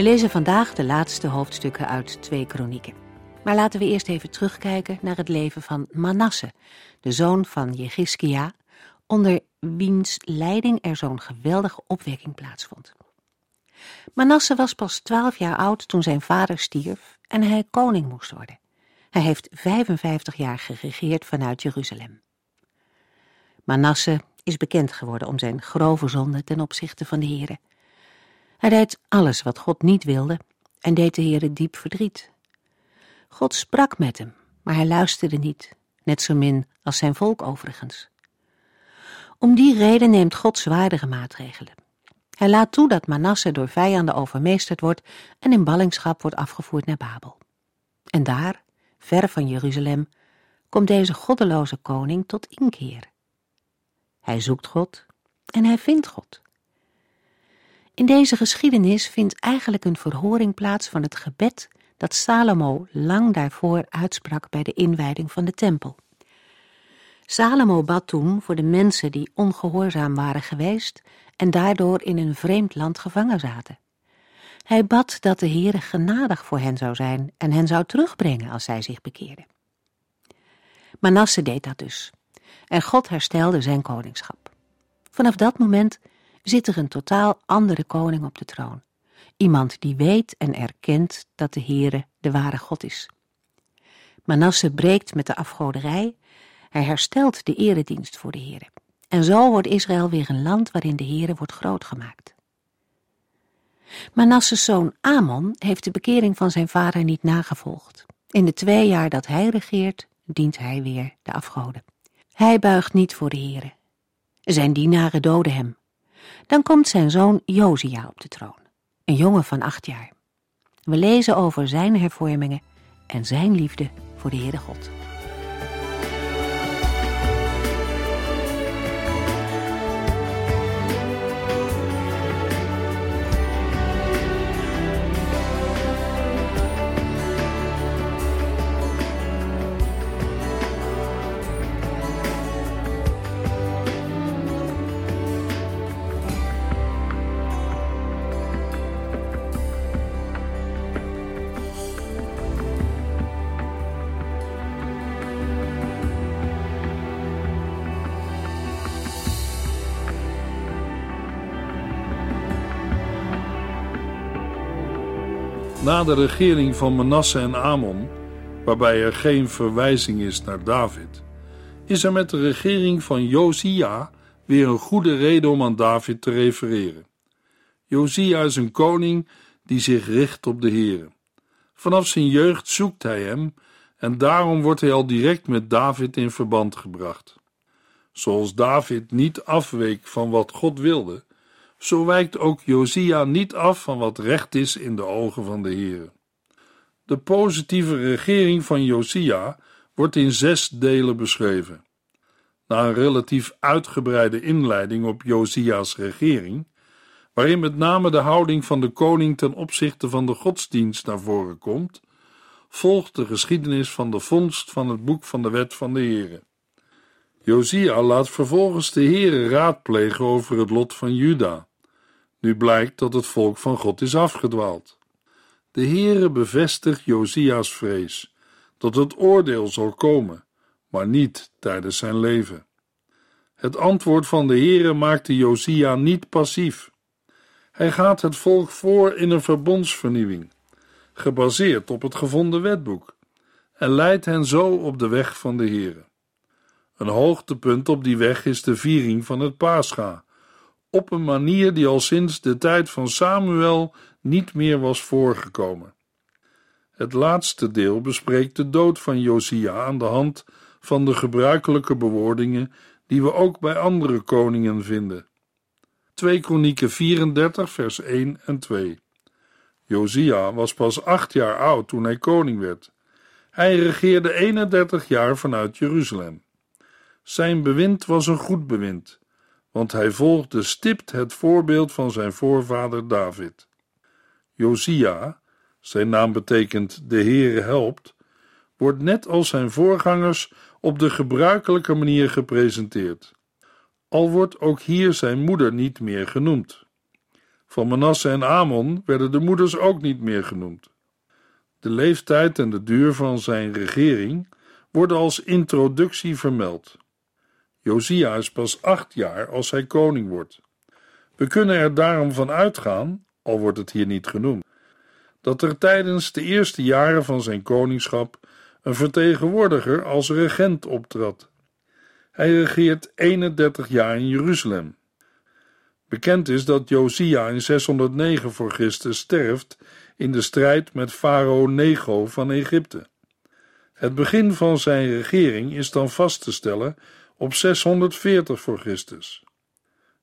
We lezen vandaag de laatste hoofdstukken uit twee kronieken. Maar laten we eerst even terugkijken naar het leven van Manasse, de zoon van Jegiskia, onder wiens leiding er zo'n geweldige opwekking plaatsvond. Manasse was pas twaalf jaar oud toen zijn vader stierf en hij koning moest worden. Hij heeft 55 jaar geregeerd vanuit Jeruzalem. Manasse is bekend geworden om zijn grove zonde ten opzichte van de Here. Hij deed alles wat God niet wilde en deed de Heere diep verdriet. God sprak met hem, maar hij luisterde niet, net zo min als zijn volk overigens. Om die reden neemt God zwaardere maatregelen. Hij laat toe dat Manasse door vijanden overmeesterd wordt en in ballingschap wordt afgevoerd naar Babel. En daar, ver van Jeruzalem, komt deze goddeloze koning tot inkeer. Hij zoekt God en hij vindt God. In deze geschiedenis vindt eigenlijk een verhoring plaats van het gebed dat Salomo lang daarvoor uitsprak bij de inwijding van de tempel. Salomo bad toen voor de mensen die ongehoorzaam waren geweest en daardoor in een vreemd land gevangen zaten. Hij bad dat de Heere genadig voor hen zou zijn en hen zou terugbrengen als zij zich bekeerden. Manasse deed dat dus, en God herstelde zijn koningschap. Vanaf dat moment zit er een totaal andere koning op de troon. Iemand die weet en erkent dat de Heere de ware God is. Manasse breekt met de afgoderij, hij herstelt de eredienst voor de Heere. En zo wordt Israël weer een land waarin de Heere wordt grootgemaakt. Manasses zoon Amon heeft de bekering van zijn vader niet nagevolgd. In de twee jaar dat hij regeert, dient hij weer de afgoden. Hij buigt niet voor de Heere. Zijn dienaren doden hem. Dan komt zijn zoon Josia op de troon, een jongen van acht jaar. We lezen over zijn hervormingen en zijn liefde voor de Heere God. Na de regering van Manasse en Amon, waarbij er geen verwijzing is naar David, is er met de regering van Josia weer een goede reden om aan David te refereren. Josia is een koning die zich richt op de Heere. Vanaf zijn jeugd zoekt hij hem en daarom wordt hij al direct met David in verband gebracht. Zoals David niet afweek van wat God wilde, zo wijkt ook Josia niet af van wat recht is in de ogen van de Heer. De positieve regering van Josia wordt in zes delen beschreven. Na een relatief uitgebreide inleiding op Josia's regering, waarin met name de houding van de koning ten opzichte van de godsdienst naar voren komt, volgt de geschiedenis van de vondst van het boek van de wet van de Heere. Josia laat vervolgens de Heere raadplegen over het lot van Juda. Nu blijkt dat het volk van God is afgedwaald. De Heere bevestigt Josia's vrees dat het oordeel zal komen, maar niet tijdens zijn leven. Het antwoord van de Heere maakte Josia niet passief. Hij gaat het volk voor in een verbondsvernieuwing, gebaseerd op het gevonden wetboek, en leidt hen zo op de weg van de Heere. Een hoogtepunt op die weg is de viering van het Pascha, op een manier die al sinds de tijd van Samuel niet meer was voorgekomen. Het laatste deel bespreekt de dood van Josia aan de hand van de gebruikelijke bewoordingen die we ook bij andere koningen vinden. 2 Kronieken 34 vers 1 en 2 Josia was pas acht jaar oud toen hij koning werd. Hij regeerde 31 jaar vanuit Jeruzalem. Zijn bewind was een goed bewind, want hij volgde stipt het voorbeeld van zijn voorvader David. Josia, zijn naam betekent de Heere helpt, wordt net als zijn voorgangers op de gebruikelijke manier gepresenteerd. Al wordt ook hier zijn moeder niet meer genoemd. Van Manasse en Amon werden de moeders ook niet meer genoemd. De leeftijd en de duur van zijn regering worden als introductie vermeld. Josia is pas acht jaar als hij koning wordt. We kunnen er daarom van uitgaan, al wordt het hier niet genoemd, dat er tijdens de eerste jaren van zijn koningschap een vertegenwoordiger als regent optrad. Hij regeert 31 jaar in Jeruzalem. Bekend is dat Josia in 609 voor Christus sterft in de strijd met farao Nego van Egypte. Het begin van zijn regering is dan vast te stellen op 640 voor Christus.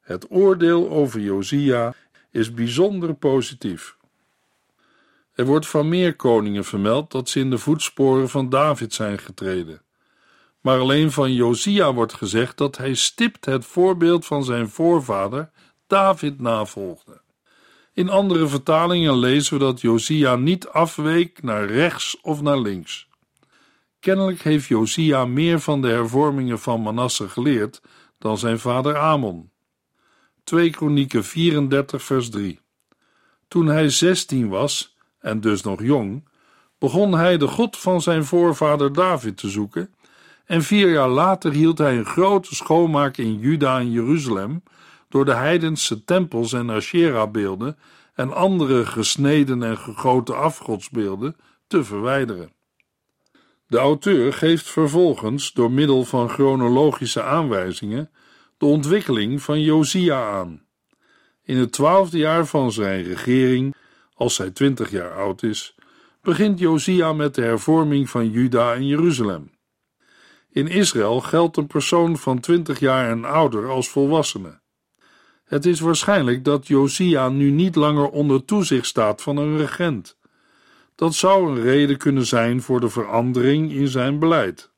Het oordeel over Josia is bijzonder positief. Er wordt van meer koningen vermeld dat ze in de voetsporen van David zijn getreden. Maar alleen van Josia wordt gezegd dat hij stipt het voorbeeld van zijn voorvader David navolgde. In andere vertalingen lezen we dat Josia niet afweek naar rechts of naar links. Kennelijk heeft Josia meer van de hervormingen van Manasse geleerd dan zijn vader Amon. 2 Kronieken 34 vers 3 Toen hij 16 was, en dus nog jong, begon hij de God van zijn voorvader David te zoeken en vier jaar later hield hij een grote schoonmaak in Juda en Jeruzalem door de heidense tempels en Asherah-beelden en andere gesneden en gegoten afgodsbeelden te verwijderen. De auteur geeft vervolgens door middel van chronologische aanwijzingen de ontwikkeling van Josia aan. In het twaalfde jaar van zijn regering, als hij twintig jaar oud is, begint Josia met de hervorming van Juda en Jeruzalem. In Israël geldt een persoon van twintig jaar en ouder als volwassene. Het is waarschijnlijk dat Josia nu niet langer onder toezicht staat van een regent. Dat zou een reden kunnen zijn voor de verandering in zijn beleid.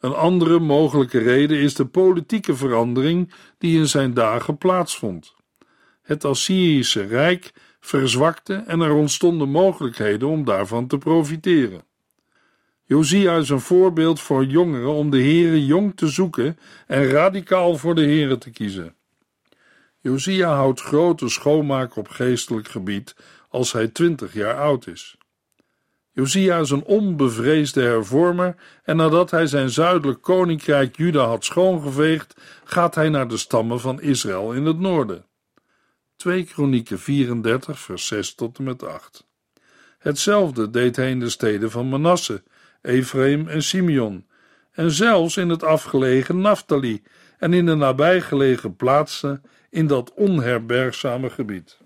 Een andere mogelijke reden is de politieke verandering die in zijn dagen plaatsvond. Het Assyrische Rijk verzwakte en er ontstonden mogelijkheden om daarvan te profiteren. Josia is een voorbeeld voor jongeren om de Here jong te zoeken en radicaal voor de Here te kiezen. Josia houdt grote schoonmaak op geestelijk gebied als hij twintig jaar oud is. Josia is een onbevreesde hervormer en nadat hij zijn zuidelijk koninkrijk Juda had schoongeveegd, gaat hij naar de stammen van Israël in het noorden. 2 Kronieken 34 vers 6 tot en met 8 Hetzelfde deed hij in de steden van Manasse, Ephraim en Simeon, en zelfs in het afgelegen Naphtali en in de nabijgelegen plaatsen in dat onherbergzame gebied.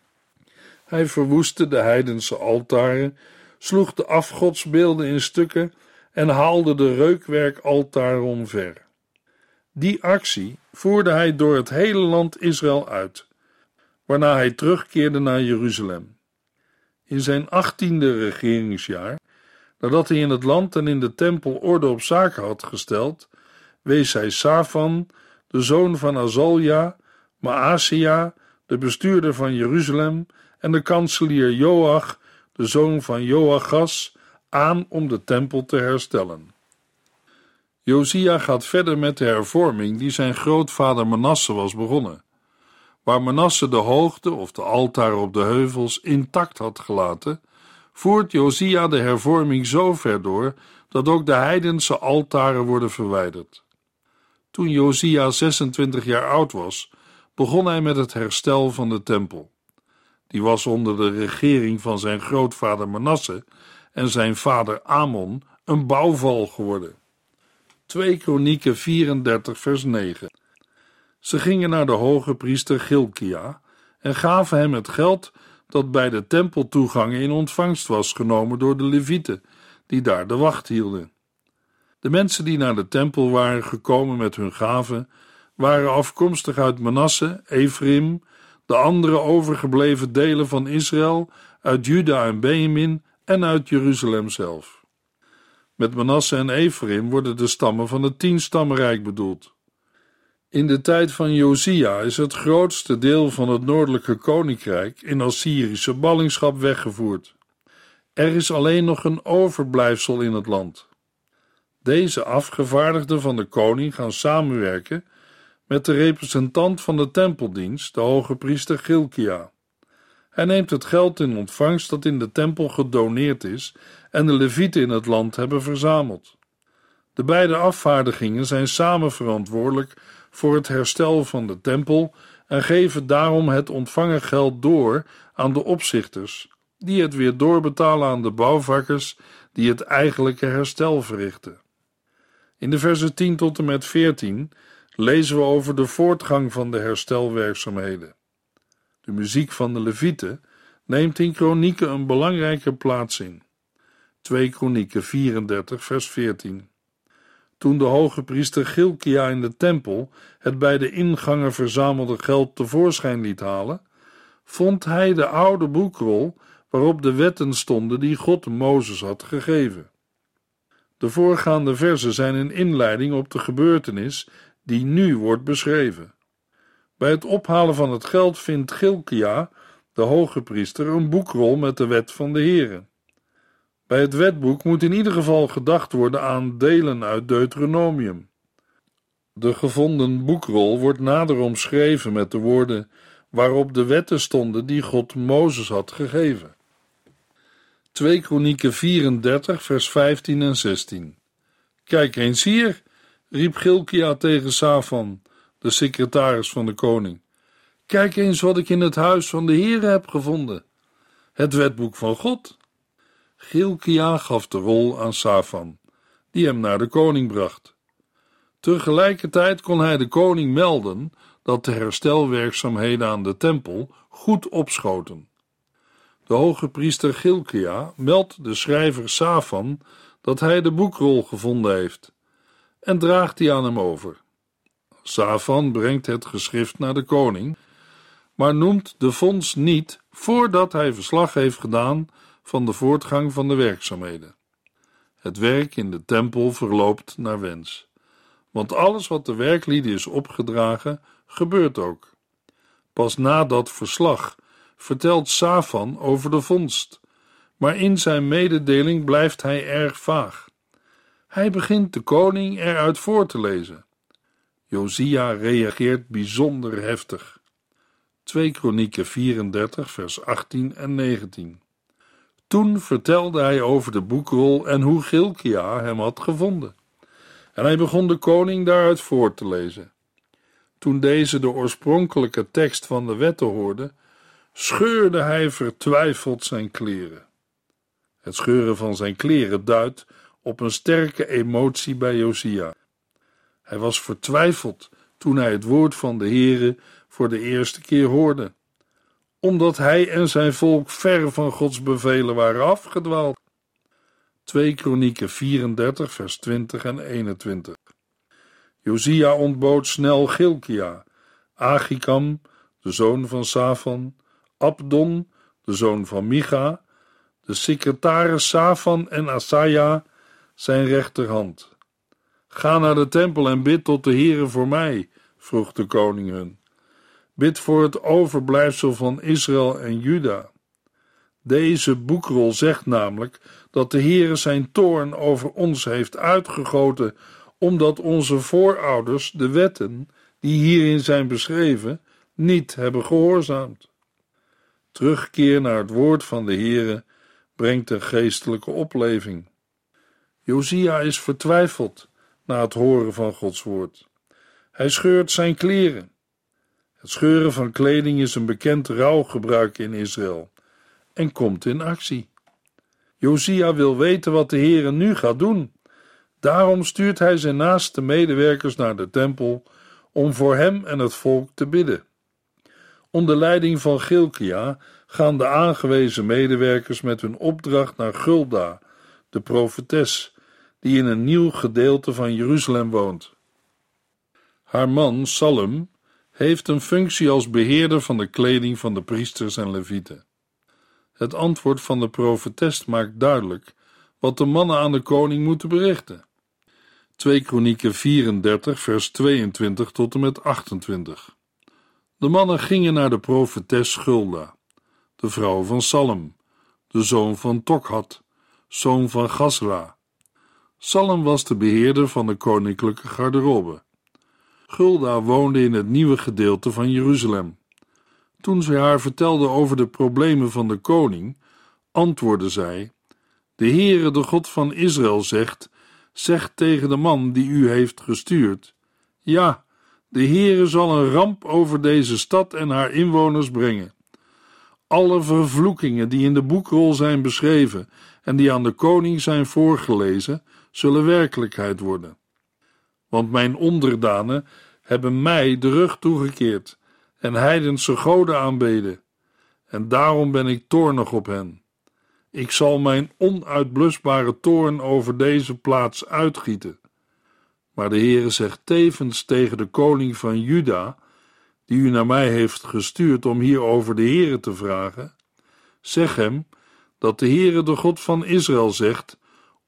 Hij verwoestte de heidense altaren, sloeg de afgodsbeelden in stukken en haalde de reukwerkaltaren omver. Die actie voerde hij door het hele land Israël uit, waarna hij terugkeerde naar Jeruzalem. In zijn achttiende regeringsjaar, nadat hij in het land en in de tempel orde op zaken had gesteld, wees hij Safan, de zoon van Azalja, Maasia, de bestuurder van Jeruzalem, en de kanselier Joach, de zoon van Joachas, aan om de tempel te herstellen. Josia gaat verder met de hervorming die zijn grootvader Manasse was begonnen. Waar Manasse de hoogte of de altaar op de heuvels intact had gelaten, voert Josia de hervorming zo ver door dat ook de heidense altaren worden verwijderd. Toen Josia 26 jaar oud was, begon hij met het herstel van de tempel. Die was onder de regering van zijn grootvader Manasse en zijn vader Amon een bouwval geworden. 2 Kronieken 34 vers 9 Ze gingen naar de hoge priester Gilkia en gaven hem het geld dat bij de tempeltoegangen in ontvangst was genomen door de levieten, die daar de wacht hielden. De mensen die naar de tempel waren gekomen met hun gaven, waren afkomstig uit Manasse, Ephraim, de andere overgebleven delen van Israël, uit Juda en Benjamin en uit Jeruzalem zelf. Met Manasse en Ephraim worden de stammen van het tienstammenrijk bedoeld. In de tijd van Josia is het grootste deel van het noordelijke koninkrijk in Assyrische ballingschap weggevoerd. Er is alleen nog een overblijfsel in het land. Deze afgevaardigden van de koning gaan samenwerken met de representant van de tempeldienst, de hoge priester Gilkia. Hij neemt het geld in ontvangst dat in de tempel gedoneerd is en de levieten in het land hebben verzameld. De beide afvaardigingen zijn samen verantwoordelijk voor het herstel van de tempel en geven daarom het ontvangen geld door aan de opzichters, die het weer doorbetalen aan de bouwvakkers die het eigenlijke herstel verrichten. In de versen 10 tot en met 14 lezen we over de voortgang van de herstelwerkzaamheden. De muziek van de Levieten neemt in Kronieken een belangrijke plaats in. 2 Kronieken 34, vers 14. Toen de hoge priester Gilkia in de tempel het bij de ingangen verzamelde geld tevoorschijn liet halen, vond hij de oude boekrol waarop de wetten stonden die God Mozes had gegeven. De voorgaande versen zijn een inleiding op de gebeurtenis die nu wordt beschreven. Bij het ophalen van het geld vindt Gilkia, de hoge priester, een boekrol met de wet van de Heere. Bij het wetboek moet in ieder geval gedacht worden aan delen uit Deuteronomium. De gevonden boekrol wordt nader omschreven met de woorden waarop de wetten stonden die God Mozes had gegeven. 2 Kronieken 34, vers 15 en 16. Kijk eens hier, riep Gilkia tegen Safan, de secretaris van de koning. Kijk eens wat ik in het huis van de Heere heb gevonden. Het wetboek van God. Gilkia gaf de rol aan Safan, die hem naar de koning bracht. Tegelijkertijd kon hij de koning melden dat de herstelwerkzaamheden aan de tempel goed opschoten. De hoge priester Gilkia meldt de schrijver Safan dat hij de boekrol gevonden heeft en draagt die aan hem over. Safan brengt het geschrift naar de koning, maar noemt de fonds niet voordat hij verslag heeft gedaan van de voortgang van de werkzaamheden. Het werk in de tempel verloopt naar wens, want alles wat de werklieden is opgedragen, gebeurt ook. Pas na dat verslag vertelt Safan over de vondst, maar in zijn mededeling blijft hij erg vaag. Hij begint de koning eruit voor te lezen. Josia reageert bijzonder heftig. 2 Kronieken 34, vers 18 en 19. Toen vertelde hij over de boekrol en hoe Gilkia hem had gevonden. En hij begon de koning daaruit voor te lezen. Toen deze de oorspronkelijke tekst van de wetten hoorde, scheurde hij vertwijfeld zijn kleren. Het scheuren van zijn kleren duidt op een sterke emotie bij Josia. Hij was vertwijfeld toen hij het woord van de Heere voor de eerste keer hoorde, omdat hij en zijn volk ver van Gods bevelen waren afgedwaald. 2 Kronieken 34 vers 20 en 21 Josia ontbood snel Gilkia, Achikam, de zoon van Safan, Abdon, de zoon van Micha, de secretaris Safan en Asaja, zijn rechterhand. Ga naar de tempel en bid tot de Heere voor mij, vroeg de koning hun. Bid voor het overblijfsel van Israël en Juda. Deze boekrol zegt namelijk dat de Heere zijn toorn over ons heeft uitgegoten, omdat onze voorouders de wetten, die hierin zijn beschreven, niet hebben gehoorzaamd. Terugkeer naar het woord van de Heere brengt een geestelijke opleving. Josia is vertwijfeld na het horen van Gods woord. Hij scheurt zijn kleren. Het scheuren van kleding is een bekend rouwgebruik in Israël en komt in actie. Josia wil weten wat de Heere nu gaat doen. Daarom stuurt hij zijn naaste medewerkers naar de tempel om voor hem en het volk te bidden. Onder leiding van Gilkia gaan de aangewezen medewerkers met hun opdracht naar Gulda, de profetes, die in een nieuw gedeelte van Jeruzalem woont. Haar man, Salem, heeft een functie als beheerder van de kleding van de priesters en levieten. Het antwoord van de profetes maakt duidelijk wat de mannen aan de koning moeten berichten. 2 Kronieken 34, vers 22 tot en met 28. De mannen gingen naar de profetes Gulda, de vrouw van Salem, de zoon van Tokhat, zoon van Gasra. Salem was de beheerder van de koninklijke garderobe. Gulda woonde in het nieuwe gedeelte van Jeruzalem. Toen zij haar vertelde over de problemen van de koning, antwoordde zij: De Heere, de God van Israël, zegt: Zeg tegen de man die u heeft gestuurd: Ja, de Heere zal een ramp over deze stad en haar inwoners brengen. Alle vervloekingen die in de boekrol zijn beschreven en die aan de koning zijn voorgelezen, zullen werkelijkheid worden. Want mijn onderdanen hebben mij de rug toegekeerd en heidense goden aanbeden, en daarom ben ik toornig op hen. Ik zal mijn onuitblusbare toorn over deze plaats uitgieten. Maar de Heere zegt tevens tegen de koning van Juda, die u naar mij heeft gestuurd om hier over de Heere te vragen, zeg hem dat de Heere de God van Israël zegt,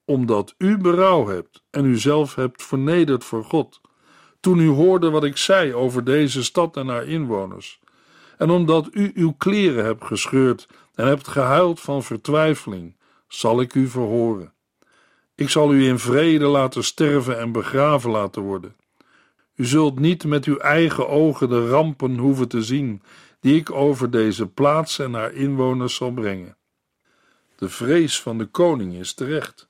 omdat u berouw hebt en u zelf hebt vernederd voor God, toen u hoorde wat ik zei over deze stad en haar inwoners, en omdat u uw kleren hebt gescheurd en hebt gehuild van vertwijfeling, zal ik u verhoren. Ik zal u in vrede laten sterven en begraven laten worden. U zult niet met uw eigen ogen de rampen hoeven te zien die ik over deze plaats en haar inwoners zal brengen. De vrees van de koning is terecht,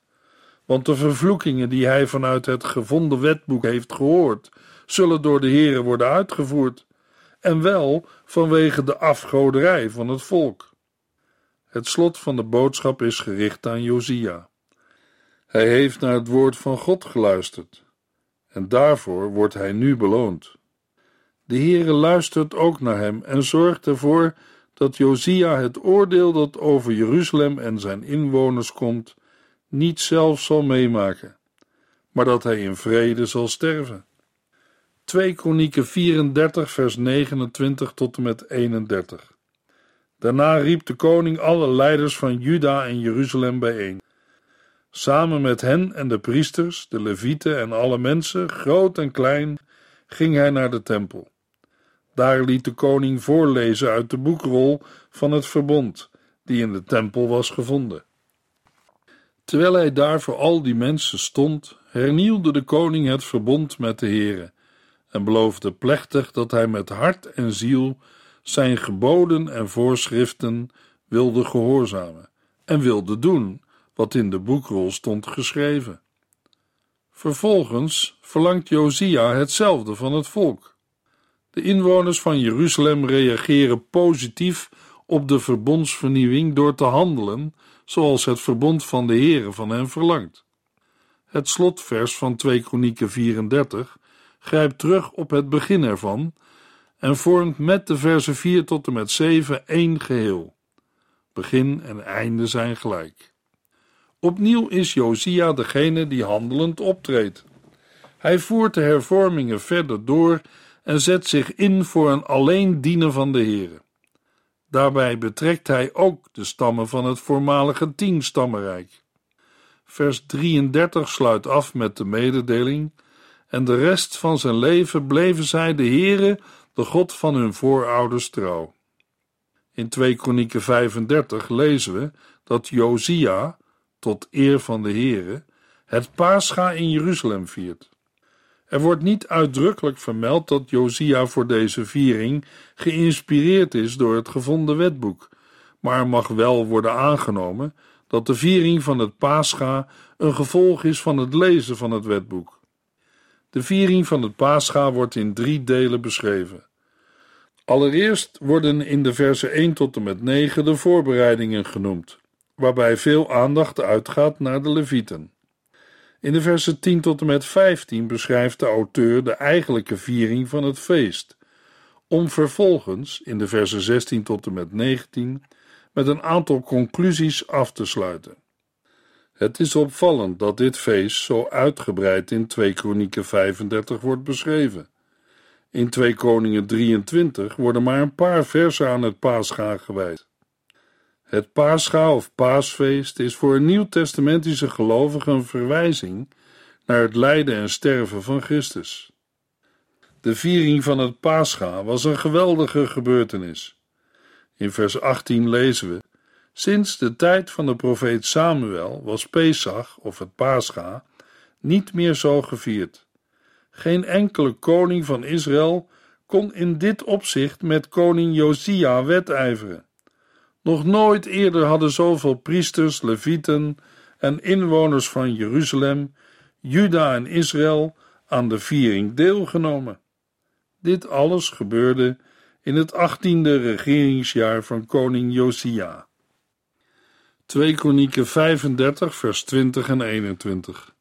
want de vervloekingen die hij vanuit het gevonden wetboek heeft gehoord, zullen door de Heere worden uitgevoerd, en wel vanwege de afgoderij van het volk. Het slot van de boodschap is gericht aan Josia. Hij heeft naar het woord van God geluisterd, en daarvoor wordt hij nu beloond. De Heere luistert ook naar hem en zorgt ervoor dat Josia het oordeel dat over Jeruzalem en zijn inwoners komt, niet zelf zal meemaken, maar dat hij in vrede zal sterven. 2 Kronieken 34 vers 29 tot en met 31 Daarna riep de koning alle leiders van Juda en Jeruzalem bijeen. Samen met hen en de priesters, de levieten en alle mensen, groot en klein, ging hij naar de tempel. Daar liet de koning voorlezen uit de boekrol van het verbond, die in de tempel was gevonden. Terwijl hij daar voor al die mensen stond, hernieuwde de koning het verbond met de Heere en beloofde plechtig dat hij met hart en ziel zijn geboden en voorschriften wilde gehoorzamen en wilde doen wat in de boekrol stond geschreven. Vervolgens verlangt Josia hetzelfde van het volk. De inwoners van Jeruzalem reageren positief op de verbondsvernieuwing door te handelen zoals het verbond van de Heere van hen verlangt. Het slotvers van 2 Kronieken 34 grijpt terug op het begin ervan en vormt met de versen 4 tot en met 7 één geheel. Begin en einde zijn gelijk. Opnieuw is Josia degene die handelend optreedt. Hij voert de hervormingen verder door en zet zich in voor een alleen dienen van de Heere. Daarbij betrekt hij ook de stammen van het voormalige tienstammenrijk. Vers 33 sluit af met de mededeling: En de rest van zijn leven bleven zij de Heere, de God van hun voorouders, trouw. In 2 Kronieken 35 lezen we dat Josia, tot eer van de Heere, het Pascha in Jeruzalem viert. Er wordt niet uitdrukkelijk vermeld dat Josia voor deze viering geïnspireerd is door het gevonden wetboek, maar mag wel worden aangenomen dat de viering van het Pascha een gevolg is van het lezen van het wetboek. De viering van het Pascha wordt in drie delen beschreven. Allereerst worden in de versen 1 tot en met 9 de voorbereidingen genoemd, waarbij veel aandacht uitgaat naar de Levieten. In de versen 10 tot en met 15 beschrijft de auteur de eigenlijke viering van het feest, om vervolgens in de versen 16 tot en met 19 met een aantal conclusies af te sluiten. Het is opvallend dat dit feest zo uitgebreid in 2 Kronieken 35 wordt beschreven. In 2 Koningen 23 worden maar een paar versen aan het paascha gewijd. Het paascha of paasfeest is voor een nieuwtestamentische gelovige een verwijzing naar het lijden en sterven van Christus. De viering van het paascha was een geweldige gebeurtenis. In vers 18 lezen we: Sinds de tijd van de profeet Samuel was Pesach of het paascha niet meer zo gevierd. Geen enkele koning van Israël kon in dit opzicht met koning Josia wedijveren. Nog nooit eerder hadden zoveel priesters, levieten en inwoners van Jeruzalem, Juda en Israël aan de viering deelgenomen. Dit alles gebeurde in het achttiende regeringsjaar van koning Josia. 2 Kronieken 35 vers 20 en 21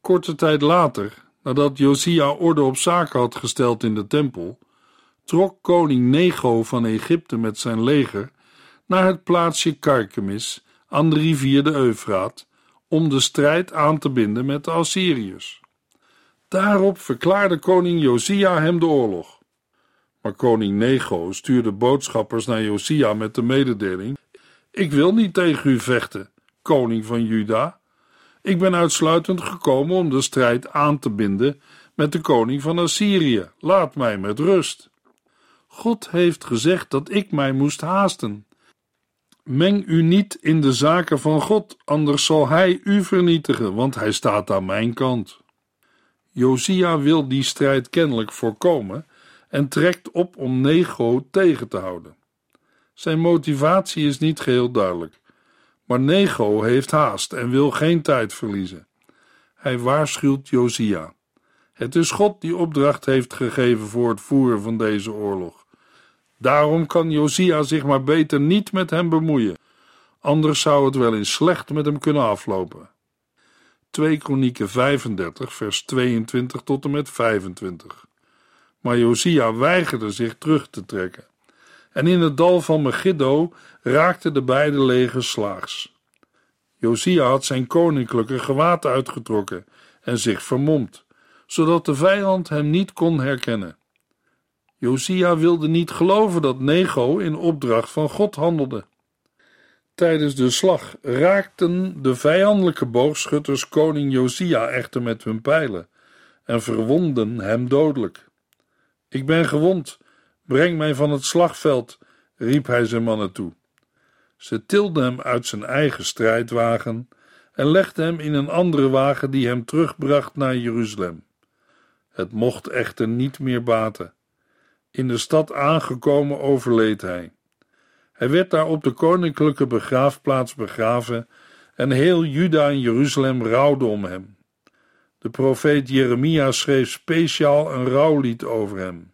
Korte tijd later, nadat Josia orde op zaken had gesteld in de tempel, trok koning Nego van Egypte met zijn leger naar het plaatsje Karkemis aan de rivier de Eufraat om de strijd aan te binden met de Assyriërs. Daarop verklaarde koning Josia hem de oorlog. Maar koning Nego stuurde boodschappers naar Josia met de mededeling: Ik wil niet tegen u vechten, koning van Juda. Ik ben uitsluitend gekomen om de strijd aan te binden met de koning van Assyrië. Laat mij met rust. God heeft gezegd dat ik mij moest haasten. Meng u niet in de zaken van God, anders zal hij u vernietigen, want hij staat aan mijn kant. Josia wil die strijd kennelijk voorkomen en trekt op om Nego tegen te houden. Zijn motivatie is niet geheel duidelijk, maar Nego heeft haast en wil geen tijd verliezen. Hij waarschuwt Josia. Het is God die opdracht heeft gegeven voor het voeren van deze oorlog. Daarom kan Josia zich maar beter niet met hem bemoeien, anders zou het wel eens slecht met hem kunnen aflopen. 2 Kronieken 35, vers 22 tot en met 25. Maar Josia weigerde zich terug te trekken. En in het dal van Megiddo raakten de beide legers slaags. Josia had zijn koninklijke gewaad uitgetrokken en zich vermomd, zodat de vijand hem niet kon herkennen. Josia wilde niet geloven dat Nego in opdracht van God handelde. Tijdens de slag raakten de vijandelijke boogschutters koning Josia echter met hun pijlen en verwonden hem dodelijk. Ik ben gewond, breng mij van het slagveld, riep hij zijn mannen toe. Ze tilden hem uit zijn eigen strijdwagen en legden hem in een andere wagen die hem terugbracht naar Jeruzalem. Het mocht echter niet meer baten. In de stad aangekomen overleed hij. Hij werd daar op de koninklijke begraafplaats begraven en heel Juda en Jeruzalem rouwde om hem. De profeet Jeremia schreef speciaal een rouwlied over hem.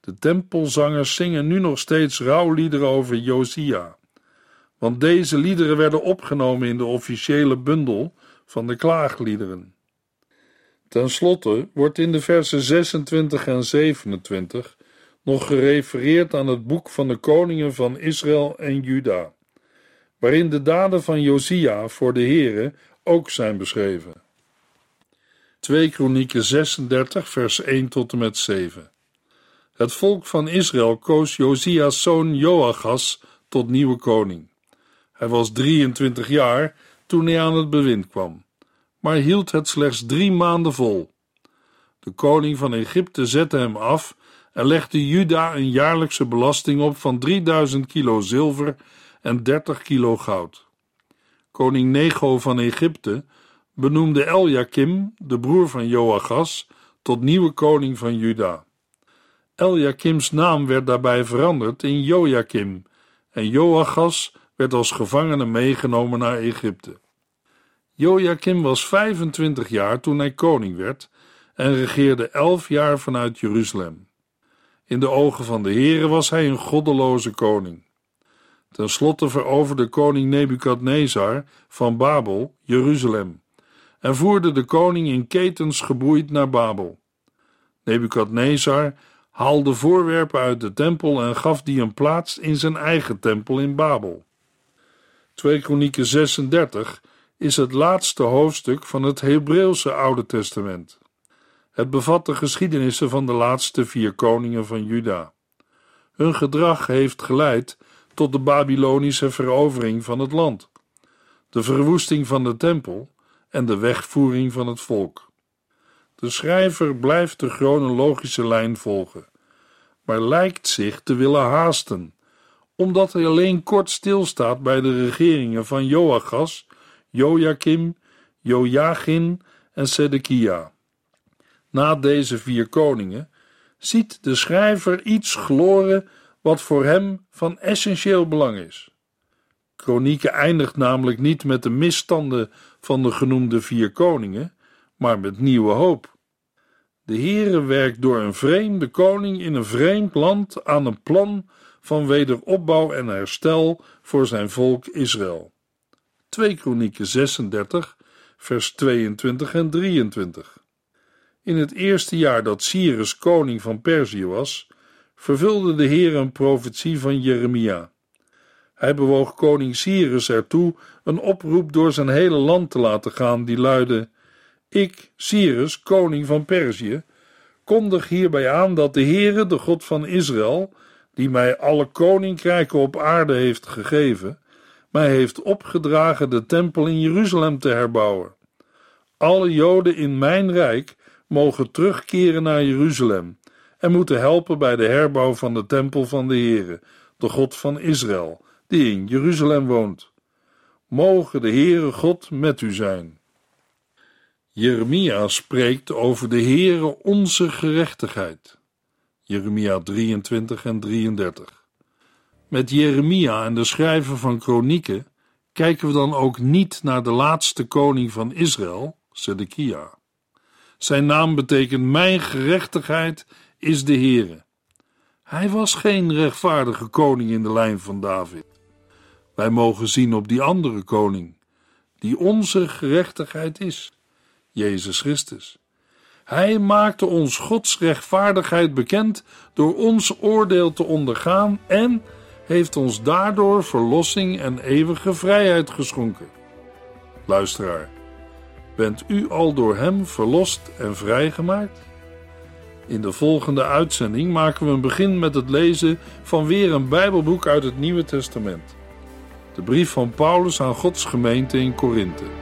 De tempelzangers zingen nu nog steeds rouwliederen over Josia, want deze liederen werden opgenomen in de officiële bundel van de klaagliederen. Ten slotte wordt in de versen 26 en 27 nog gerefereerd aan het boek van de koningen van Israël en Juda, waarin de daden van Josia voor de Here ook zijn beschreven. 2 Kronieken 36 vers 1 tot en met 7 Het volk van Israël koos Josia's zoon Joachas tot nieuwe koning. Hij was 23 jaar toen hij aan het bewind kwam, maar hield het slechts drie maanden vol. De koning van Egypte zette hem af en legde Juda een jaarlijkse belasting op van 3000 kilo zilver en 30 kilo goud. Koning Nego van Egypte benoemde Eljakim, de broer van Joachas, tot nieuwe koning van Juda. Eljakims naam werd daarbij veranderd in Joachim en Joachas werd als gevangene meegenomen naar Egypte. Joachim was 25 jaar toen hij koning werd en regeerde 11 jaar vanuit Jeruzalem. In de ogen van de Heere was hij een goddeloze koning. Ten slotte veroverde koning Nebukadnezar van Babel Jeruzalem en voerde de koning in ketens geboeid naar Babel. Nebukadnezar haalde voorwerpen uit de tempel en gaf die een plaats in zijn eigen tempel in Babel. 2 Kronieken 36 is het laatste hoofdstuk van het Hebreeuwse Oude Testament. Het bevat de geschiedenissen van de laatste vier koningen van Juda. Hun gedrag heeft geleid tot de Babylonische verovering van het land, de verwoesting van de tempel en de wegvoering van het volk. De schrijver blijft de chronologische lijn volgen, maar lijkt zich te willen haasten, omdat hij alleen kort stilstaat bij de regeringen van Joachas, Joachim, Joachim en Sedekia. Na deze vier koningen ziet de schrijver iets gloren wat voor hem van essentieel belang is. Kronieken eindigt namelijk niet met de misstanden van de genoemde vier koningen, maar met nieuwe hoop. De Heere werkt door een vreemde koning in een vreemd land aan een plan van wederopbouw en herstel voor zijn volk Israël. 2 Kronieken 36, vers 22 en 23. In het eerste jaar dat Cyrus koning van Perzië was, vervulde de Heer een profetie van Jeremia. Hij bewoog koning Cyrus ertoe een oproep door zijn hele land te laten gaan, die luidde: Ik, Cyrus, koning van Perzië, kondig hierbij aan dat de Heere, de God van Israël, die mij alle koninkrijken op aarde heeft gegeven, mij heeft opgedragen de tempel in Jeruzalem te herbouwen. Alle Joden in mijn rijk mogen terugkeren naar Jeruzalem en moeten helpen bij de herbouw van de tempel van de Heere, de God van Israël, die in Jeruzalem woont. Mogen de Heere God met u zijn. Jeremia spreekt over de Heere onze gerechtigheid. Jeremia 23 en 33. Met Jeremia en de schrijver van Kronieken kijken we dan ook niet naar de laatste koning van Israël, Sedekia. Zijn naam betekent mijn gerechtigheid is de Heere. Hij was geen rechtvaardige koning in de lijn van David. Wij mogen zien op die andere koning, die onze gerechtigheid is, Jezus Christus. Hij maakte ons Gods rechtvaardigheid bekend door ons oordeel te ondergaan en heeft ons daardoor verlossing en eeuwige vrijheid geschonken. Luisteraar, bent u al door Hem verlost en vrijgemaakt? In de volgende uitzending maken we een begin met het lezen van weer een Bijbelboek uit het Nieuwe Testament. De brief van Paulus aan Gods gemeente in Korinthe.